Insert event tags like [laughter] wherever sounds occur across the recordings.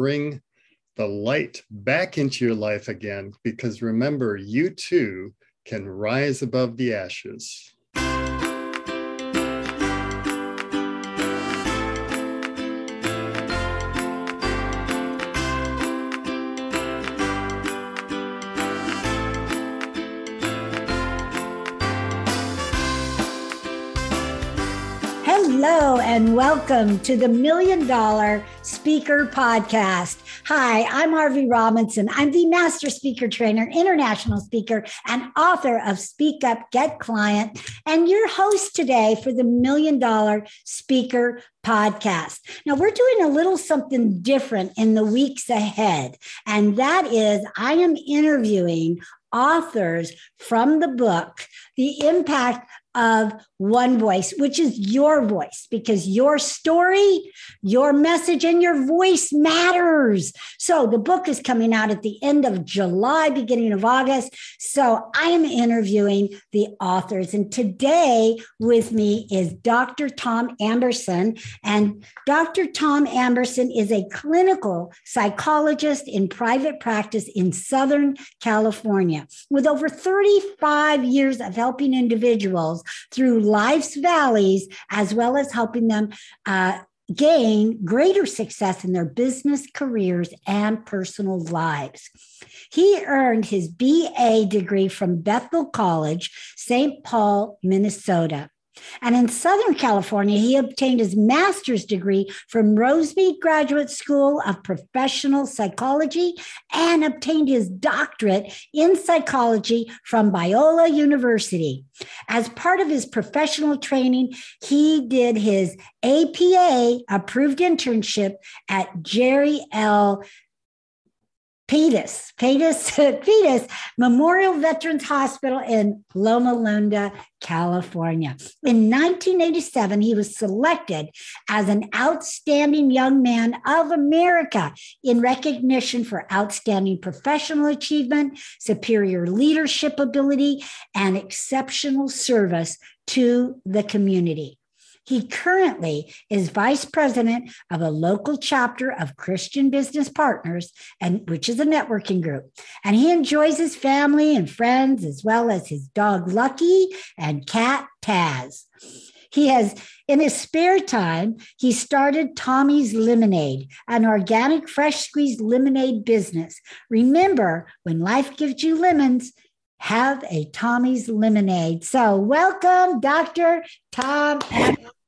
bring the light back into your life again. Because remember, you too can rise above the ashes. Hello, and welcome to the Million Dollar Speaker Podcast. Hi, I'm RV Robinson. I'm the Master Speaker Trainer, International Speaker, and author of Speak Up, Get Client, and your host today for the Million Dollar Speaker Podcast. Now, we're doing a little something different in the weeks ahead, and that is I am interviewing authors from the book, The Impact of one voice, which is your voice, because your story, your message, and your voice matters. So the book is coming out at the end of July, beginning of August. So I am interviewing the authors. And today with me is Dr. Tom Amberson. And Dr. Tom Amberson is a clinical psychologist in private practice in Southern California with over 35 years of helping individuals through life's valleys, as well as helping them uh, gain greater success in their business careers and personal lives. He earned his BA degree from Bethel College, St. Paul, Minnesota. And in Southern California, he obtained his master's degree from Rosemead Graduate School of Professional Psychology and obtained his doctorate in psychology from Biola University. As part of his professional training, he did his APA approved internship at Jerry L. Pettis, Pettis, Pettis [laughs] Memorial Veterans Hospital in Loma Linda, California. In 1987, he was selected as an Outstanding Young Man of America in recognition for outstanding professional achievement, superior leadership ability, and exceptional service to the community. He currently is vice president of a local chapter of Christian Business Partners, and which is a networking group. And he enjoys his family and friends, as well as his dog Lucky and cat Taz. He has, in his spare time, he started Tommy's Lemonade, an organic fresh squeezed lemonade business. Remember, when life gives you lemons, have a Tommy's lemonade. So, welcome, Dr. Tom.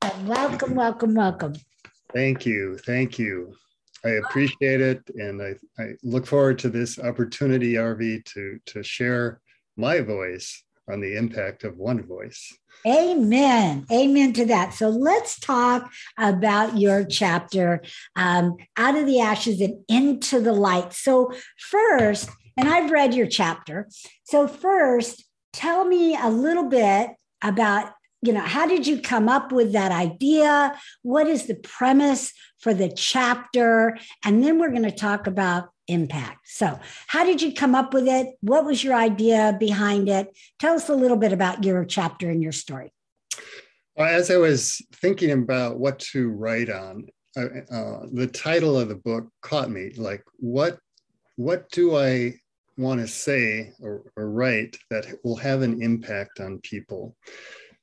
Welcome, welcome, welcome. Thank you. Thank you. I appreciate it. And I, I look forward to this opportunity, RV, to, to share my voice on the impact of one voice. Amen. Amen to that. So let's talk about your chapter, um, Out of the Ashes and Into the Light. So, first, and I've read your chapter. So, first, tell me a little bit about you know how did you come up with that idea? What is the premise for the chapter? And then we're going to talk about impact. So how did you come up with it? What was your idea behind it? Tell us a little bit about your chapter and your story. Well, as i was thinking about what to write on uh, uh, the title of the book caught me like what what do i want to say or, or write that will have an impact on people.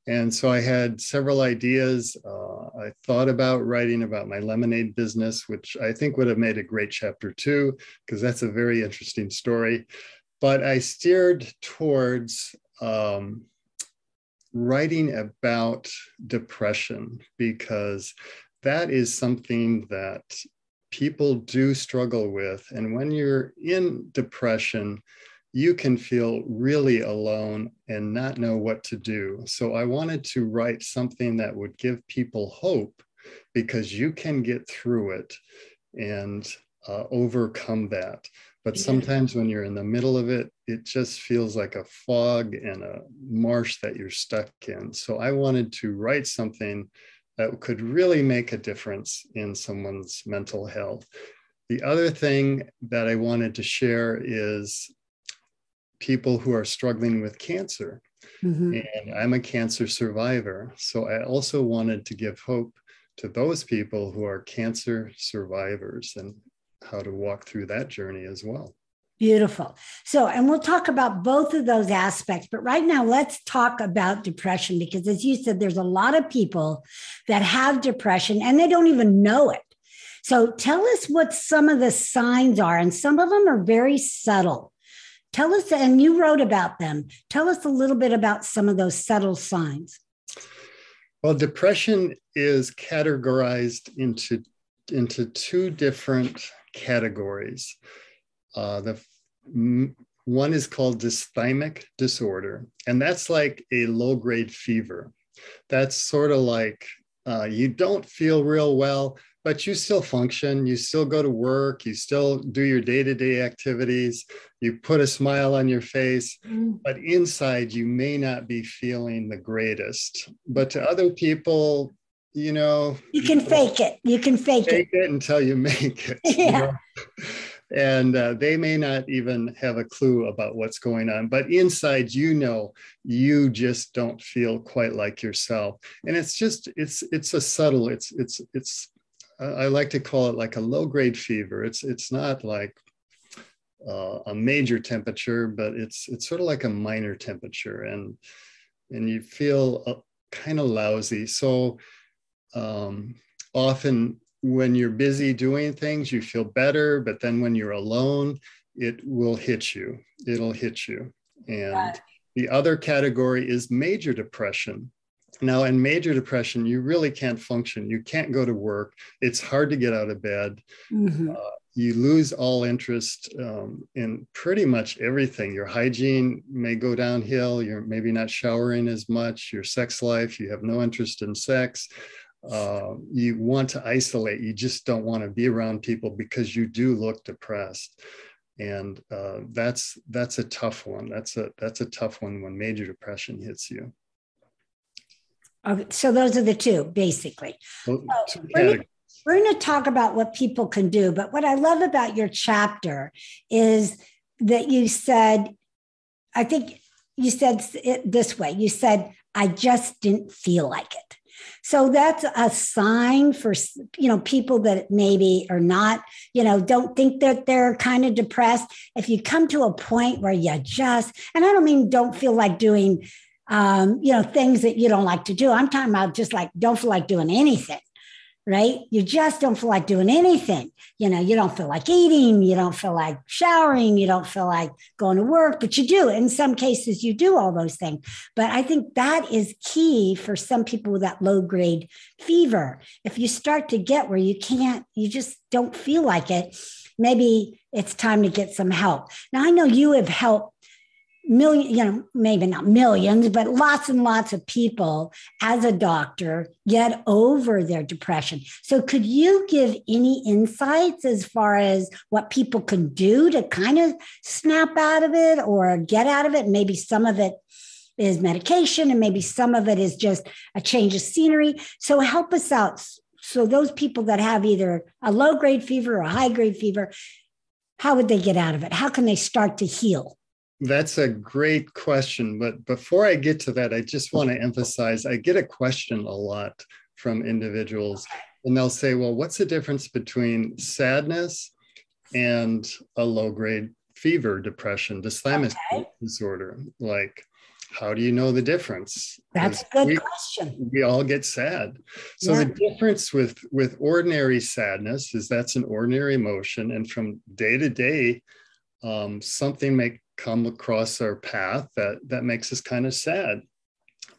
And so I had several ideas. Uh, I thought about writing about my lemonade business, which I think would have made a great chapter two, because that's a very interesting story. But I steered towards um, writing about depression because that is something that people do struggle with. And when you're in depression, you can feel really alone and not know what to do. So I wanted to write something that would give people hope because you can get through it and uh, overcome that. But sometimes when you're in the middle of it, it just feels like a fog and a marsh that you're stuck in. So I wanted to write something that could really make a difference in someone's mental health. The other thing that I wanted to share is people who are struggling with cancer. Mm-hmm. And I'm a cancer survivor. So I also wanted to give hope to those people who are cancer survivors. And how to walk through that journey as well. Beautiful. So, and we'll talk about both of those aspects, but right now let's talk about depression because, as you said, there's a lot of people that have depression and they don't even know it. So, tell us what some of the signs are, and some of them are very subtle. Tell us, and you wrote about them. Tell us a little bit about some of those subtle signs. Well, depression is categorized into, into two different categories. Uh, the one is called dysthymic disorder, and that's like a low grade fever. That's sort of like uh, you don't feel real well, but you still function. You still go to work. You still do your day to day activities. You put a smile on your face, mm. but inside you may not be feeling the greatest. But to other people, you know, you can fake it. You can fake, fake it. it. until you make it. Yeah. You know? and uh, they may not even have a clue about what's going on but inside you know you just don't feel quite like yourself and it's just it's it's a subtle it's it's it's i like to call it like a low grade fever it's it's not like uh, a major temperature but it's it's sort of like a minor temperature and and you feel uh, kind of lousy so um, often when you're busy doing things, you feel better, but then when you're alone, it will hit you. It'll hit you. And right. the other category is major depression. Now, in major depression, you really can't function. You can't go to work. It's hard to get out of bed. Mm-hmm. Uh, you lose all interest um, in pretty much everything. Your hygiene may go downhill. You're maybe not showering as much. Your sex life, you have no interest in sex uh, you want to isolate you just don't want to be around people because you do look depressed and uh, that's that's a tough one that's a that's a tough one when major depression hits you okay, so those are the two basically. Well, so we're, we're going to talk about what people can do but what i love about your chapter is that you said i think you said it this way you said i just didn't feel like it. So that's a sign for you know people that maybe are not, you know, don't think that they're kind of depressed. If you come to a point where you just, and I don't mean don't feel like doing um, you know, things that you don't like to do. I'm talking about just like don't feel like doing anything right? You just don't feel like doing anything. You know, you don't feel like eating, you don't feel like showering, you don't feel like going to work, but you do. In some cases, you do all those things. But I think that is key for some people with that low grade fever. If you start to get where you can't, you just don't feel like it, maybe it's time to get some help. Now, I know you have helped million, you know, maybe not millions, but lots and lots of people as a doctor get over their depression. So, could you give any insights as far as what people can do to kind of snap out of it or get out of it? Maybe some of it is medication, and maybe some of it is just a change of scenery. So, help us out. So, those people that have either a low grade fever or a high grade fever, how would they get out of it? How can they start to heal? That's a great question. But before I get to that, I just want to emphasize I get a question a lot from individuals, and they'll say, Well, what's the difference between sadness and a low grade fever, depression, dysthymic okay. disorder? Like, how do you know the difference? That's a good we, question. We all get sad. So yeah. the difference with with ordinary sadness is that's an ordinary emotion, and from day to day, um, something may come across our path that that makes us kind of sad.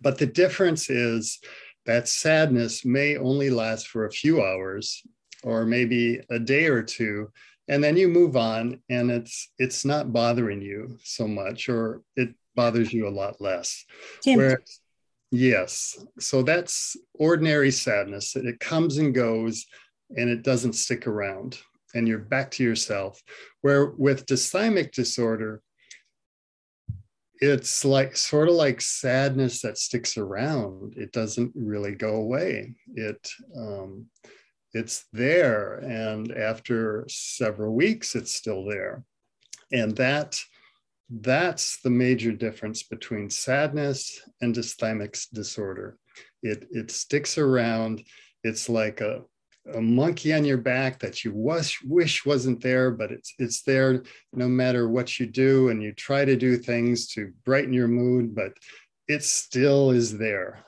But the difference is that sadness may only last for a few hours or maybe a day or two and then you move on and it's it's not bothering you so much or it bothers you a lot less. Whereas, yes so that's ordinary sadness. It comes and goes and it doesn't stick around. And you're back to yourself. Where with dysthymic disorder it's like sort of like sadness that sticks around. It doesn't really go away. It um, it's there and after several weeks it's still there. And that that's the major difference between sadness and dysthymic disorder. It it sticks around. It's like a a monkey on your back that you wish wish wasn't there, but it's it's there no matter what you do, and you try to do things to brighten your mood, but it still is there.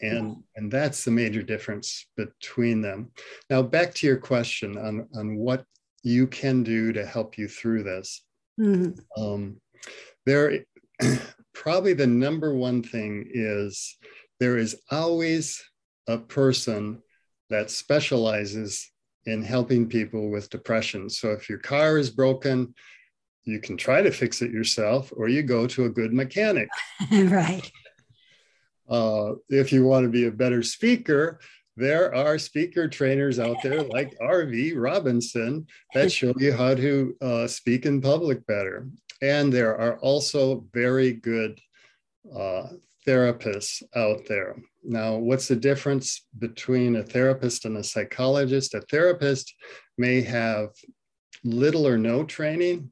And, and that's the major difference between them. Now, back to your question on, on what you can do to help you through this. Mm-hmm. Um, there, [clears throat] probably the number one thing is there is always a person that specializes in helping people with depression. So if your car is broken, you can try to fix it yourself or you go to a good mechanic. [laughs] right. Uh, if you want to be a better speaker, there are speaker trainers out there [laughs] like RV Robinson that show you how to uh, speak in public better. And there are also very good uh, therapists out there. Now, what's the difference between a therapist and a psychologist? A therapist may have little or no training,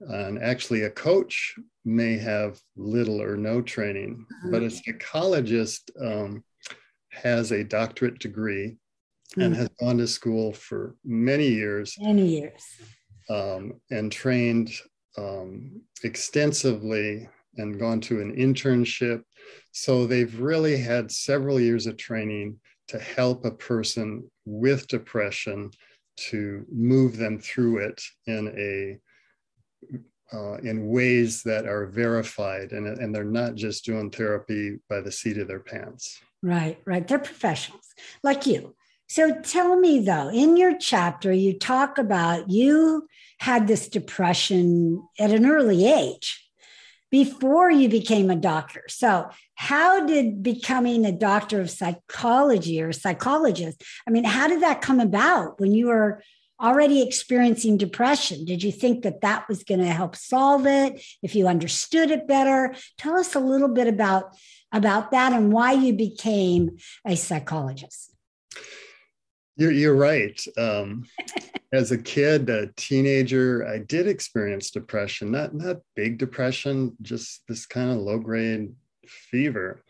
and actually, a coach may have little or no training, but a mm-hmm. psychologist um, has a doctorate degree and mm. has gone to school for many years. Many years. Um, and trained um, extensively and gone to an internship. So they've really had several years of training to help a person with depression to move them through it in a uh, in ways that are verified and, and they're not just doing therapy by the seat of their pants. Right, right. They're professionals like you. So tell me though, in your chapter, you talk about you had this depression at an early age before you became a doctor. So, how did becoming a doctor of psychology or psychologist, I mean, how did that come about when you were already experiencing depression? Did you think that that was going to help solve it if you understood it better? Tell us a little bit about about that and why you became a psychologist. You're, you're right. Um, [laughs] as a kid, a teenager, I did experience depression, not, not big depression, just this kind of low grade fever.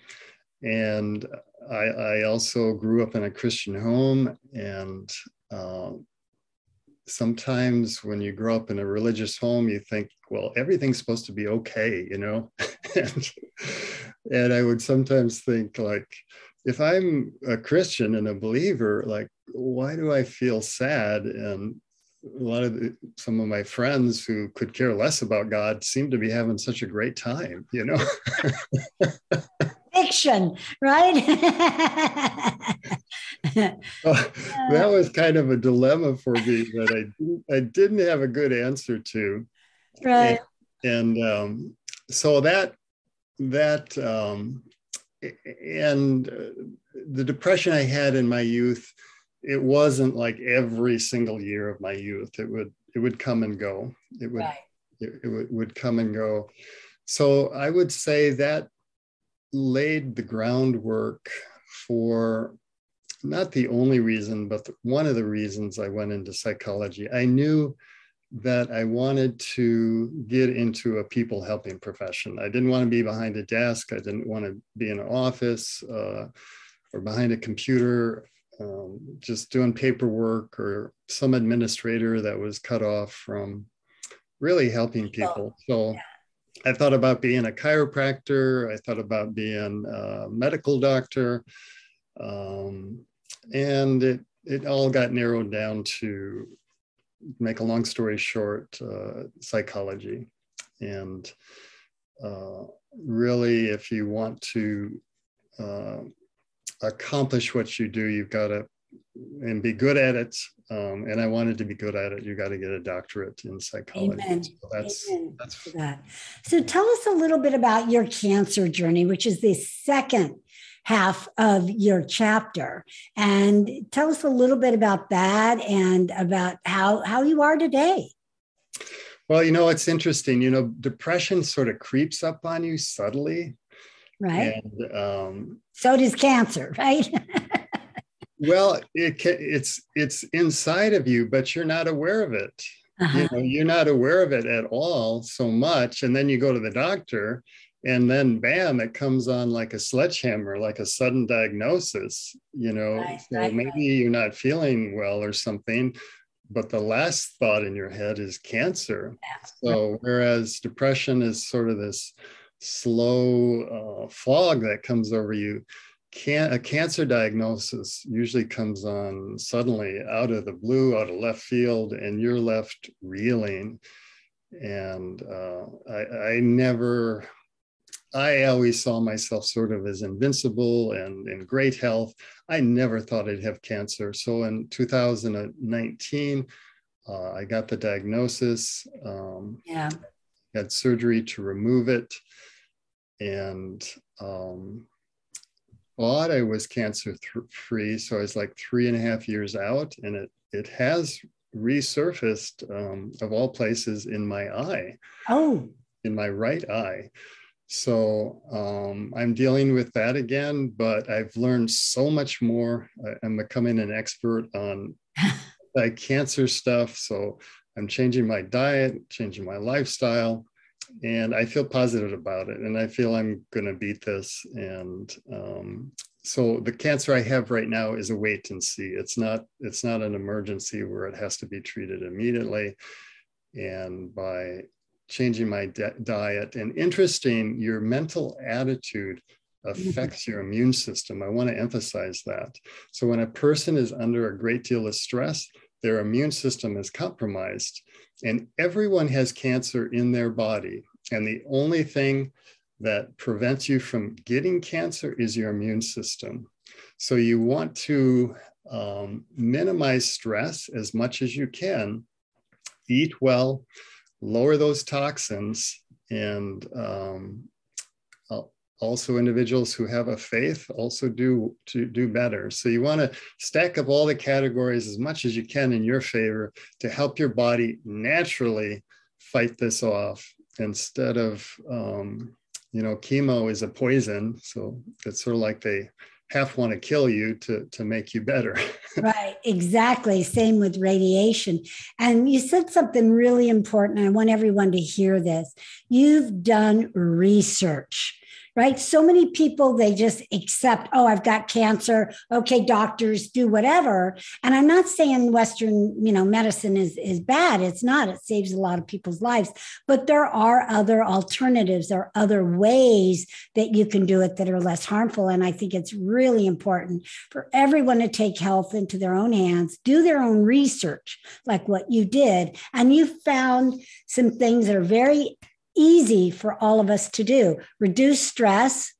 And I, I also grew up in a Christian home. And uh, sometimes when you grow up in a religious home, you think, well, everything's supposed to be okay, you know? [laughs] and, and I would sometimes think, like, if I'm a Christian and a believer, like, why do I feel sad? And a lot of the, some of my friends who could care less about God seem to be having such a great time, you know? [laughs] Fiction, right? [laughs] that was kind of a dilemma for me that I didn't, I didn't have a good answer to. Right. And, and um, so that that um, and uh, the depression I had in my youth, it wasn't like every single year of my youth. It would it would come and go. It would right. it, it would, would come and go. So I would say that laid the groundwork for not the only reason, but one of the reasons I went into psychology. I knew that I wanted to get into a people helping profession. I didn't want to be behind a desk. I didn't want to be in an office uh, or behind a computer, um, just doing paperwork or some administrator that was cut off from really helping people. So I thought about being a chiropractor. I thought about being a medical doctor. Um, and it, it all got narrowed down to make a long story short, uh, psychology. And uh, really, if you want to uh, accomplish what you do, you've got to and be good at it. Um, and I wanted to be good at it. You got to get a doctorate in psychology. Amen. So that's, Amen that's that. So tell us a little bit about your cancer journey, which is the second half of your chapter. And tell us a little bit about that and about how, how you are today. Well, you know, it's interesting. You know, depression sort of creeps up on you subtly. Right. And, um, so does cancer, right? [laughs] well, it can, it's it's inside of you, but you're not aware of it. Uh-huh. You know, you're not aware of it at all so much. And then you go to the doctor and then bam it comes on like a sledgehammer like a sudden diagnosis you know? So maybe you're not feeling well or something but the last thought in your head is cancer. Yeah. so whereas depression is sort of this slow uh, fog that comes over you can a cancer diagnosis usually comes on suddenly out of the blue out of left field and you're left reeling. And uh, I, I never I always saw myself sort of as invincible and in great health. I never thought I'd have cancer. So in 2019, uh, I got the diagnosis. Um, yeah. Had surgery to remove it, and um, thought I was cancer th- free. So I was like three and a half years out, and it it has resurfaced um, of all places in my eye. Oh. In my right eye. So um, I'm dealing with that again, but I've learned so much more. I'm becoming an expert on [laughs] like cancer stuff. So I'm changing my diet, changing my lifestyle, and I feel positive about it. And I feel I'm going to beat this. And um, so the cancer I have right now is a wait and see. It's not. It's not an emergency where it has to be treated immediately. And by changing my diet. And interesting, your mental attitude affects your immune system. I want to emphasize that. So when a person is under a great deal of stress, their immune system is compromised. And everyone has cancer in their body. And the only thing that prevents you from getting cancer is your immune system. So you want to um, minimize stress as much as you can, eat well, lower those toxins and um, also individuals who have a faith also do to do better. So you want to stack up all the categories as much as you can in your favor to help your body naturally fight this off instead of um, you know chemo is a poison. So it's sort of like they half want to kill you to to make you better. [laughs] Right exactly same with radiation. And you said something really important i want everyone to hear this. You've done research right? So many people, they just accept, oh, I've got cancer. Okay, doctors do whatever. And I'm not saying Western, you know, medicine is, is bad. It's not. It saves a lot of people's lives. But there are other alternatives. There are other ways that you can do it that are less harmful. And I think it's really important for everyone to take health into their own hands, do their own research, like what you did. And you found some things that are very easy for all of us to do. Reduce stress,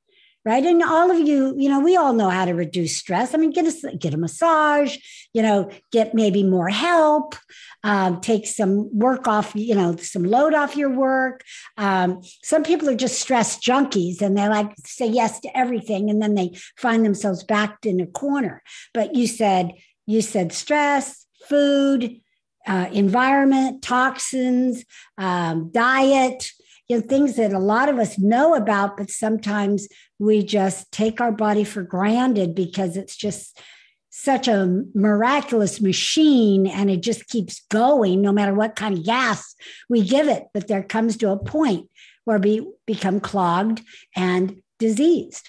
right? And all of you, you know, we all know how to reduce stress. I mean, get a get a massage, you know, get maybe more help, um, take some work off, you know, some load off your work. Um, some people are just stress junkies and they like say yes to everything, and then they find themselves backed in a corner. But you said you said stress, food. Uh, environment, toxins, um, diet, you know, things that a lot of us know about, but sometimes we just take our body for granted because it's just such a miraculous machine and it just keeps going no matter what kind of gas we give it. But there comes to a point where we become clogged and diseased,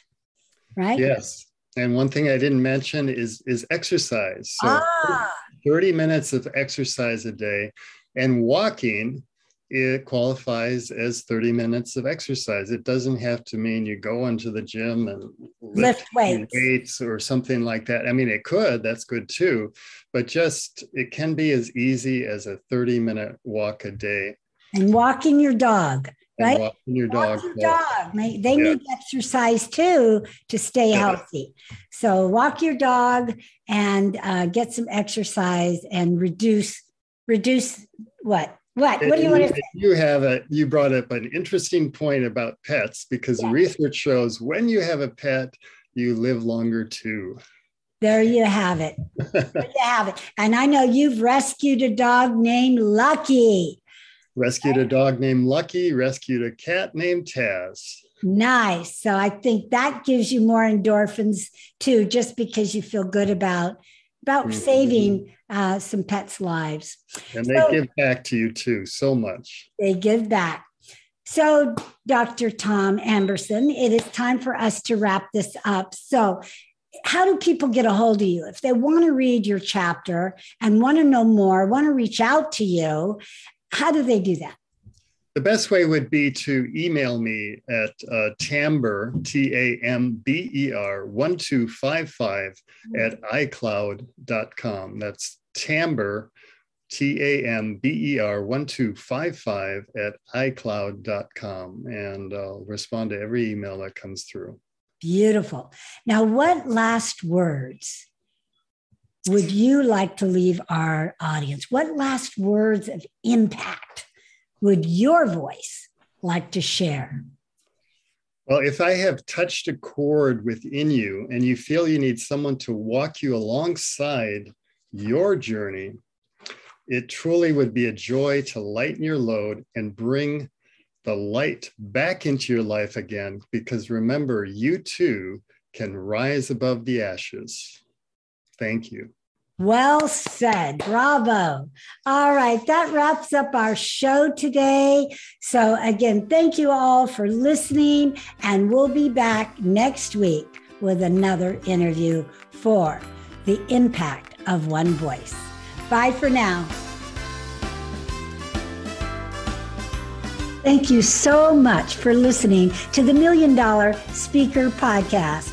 right? Yes. And one thing I didn't mention is is exercise. So ah. 30 minutes of exercise a day and walking it qualifies as 30 minutes of exercise. It doesn't have to mean you go into the gym and lift, lift weights. weights or something like that. I mean, it could, that's good too, but just it can be as easy as a 30 minute walk a day. And walking your dog, right? walking your dog. Walk your dog. They yeah. need exercise too to stay yeah. healthy. So walk your dog and uh, get some exercise and reduce reduce what what? What do you want to say? You have a you brought up an interesting point about pets because research shows when you have a pet, you live longer too. There you have it. there you have it. And I know you've rescued a dog named Lucky. Rescued a dog named Lucky, rescued a cat named Taz. Nice. So I think that gives you more endorphins too, just because you feel good about about mm-hmm. saving uh, some pets' lives. And they so, give back to you too so much. They give back. So, Dr. Tom Amberson, it is time for us to wrap this up. So, how do people get a hold of you if they want to read your chapter and want to know more, want to reach out to you? How do they do that? The best way would be to email me at uh, Tamber, T A M B E R, 1255 at iCloud.com. That's Tamber, T A M B E R 1255 at iCloud.com. And I'll respond to every email that comes through. Beautiful. Now, what last words would you like to leave our audience? What last words of impact would your voice like to share? Well, if I have touched a chord within you and you feel you need someone to walk you alongside your journey, it truly would be a joy to lighten your load and bring the light back into your life again. Because remember, you too can rise above the ashes. Thank you. Well said. Bravo. All right. That wraps up our show today. So, again, thank you all for listening. And we'll be back next week with another interview for the impact of one voice. Bye for now. Thank you so much for listening to the Million Dollar Speaker Podcast.